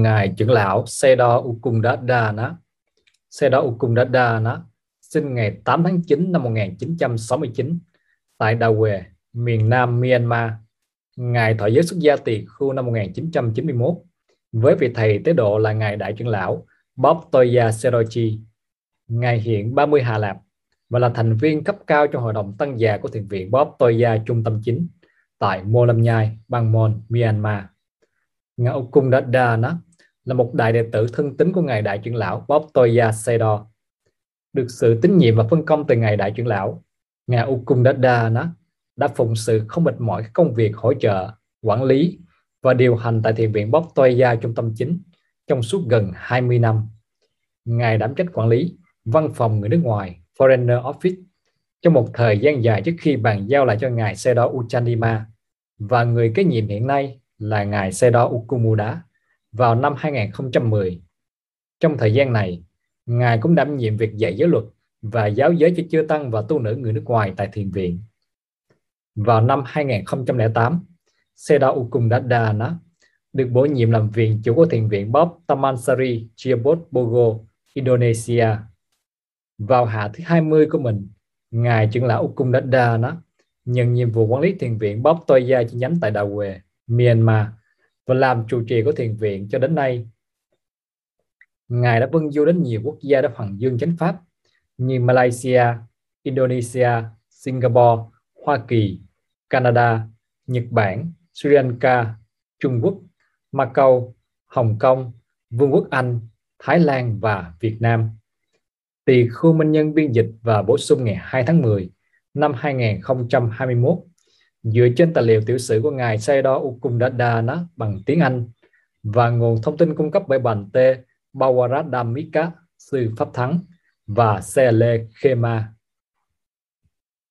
ngài trưởng lão Sedo Ukundadana Sedo Ukundadana sinh ngày 8 tháng 9 năm 1969 tại Đà Quê, miền Nam Myanmar. Ngài thọ giới xuất gia tỳ khu năm 1991 với vị thầy tế độ là ngài đại trưởng lão Bob Toya Serochi. Ngài hiện 30 Hà Lạp và là thành viên cấp cao trong hội đồng tăng già của thiền viện Bob Toya trung tâm chính tại Molam Nhai, bang Mon, Myanmar. Ngài Ukundadana là một đại đệ tử thân tín của ngài đại trưởng lão Bob Toya Sedo. Được sự tín nhiệm và phân công từ ngài đại trưởng lão, ngài Ukundadana đã phụng sự không mệt mỏi các công việc hỗ trợ, quản lý và điều hành tại thiền viện Bob Toya trung tâm chính trong suốt gần 20 năm. Ngài đảm trách quản lý văn phòng người nước ngoài Foreigner Office trong một thời gian dài trước khi bàn giao lại cho ngài Sedo Uchanima và người kế nhiệm hiện nay là ngài Sedo Ukumuda vào năm 2010. Trong thời gian này, ngài cũng đảm nhiệm việc dạy giới luật và giáo giới cho chưa tăng và tu nữ người nước ngoài tại thiền viện. Vào năm 2008, Seda Ukundadana được bổ nhiệm làm viện chủ của thiền viện Bob Tamansari Chiabot Bogo, Indonesia. Vào hạ thứ 20 của mình, Ngài trưởng lão Ukundadana nhận nhiệm vụ quản lý thiền viện Bob Toya chi nhánh tại Đà Quê, Myanmar và làm trụ trì của thiền viện cho đến nay. Ngài đã vân du đến nhiều quốc gia đã hoàng dương chánh pháp như Malaysia, Indonesia, Singapore, Hoa Kỳ, Canada, Nhật Bản, Sri Lanka, Trung Quốc, Macau, Hồng Kông, Vương quốc Anh, Thái Lan và Việt Nam. Tỳ khu Minh Nhân biên dịch và bổ sung ngày 2 tháng 10 năm 2021 dựa trên tài liệu tiểu sử của Ngài Sayadaw Ukundadana bằng tiếng Anh và nguồn thông tin cung cấp bởi bản T. Bawaradamika, sư Pháp Thắng và Sele Khema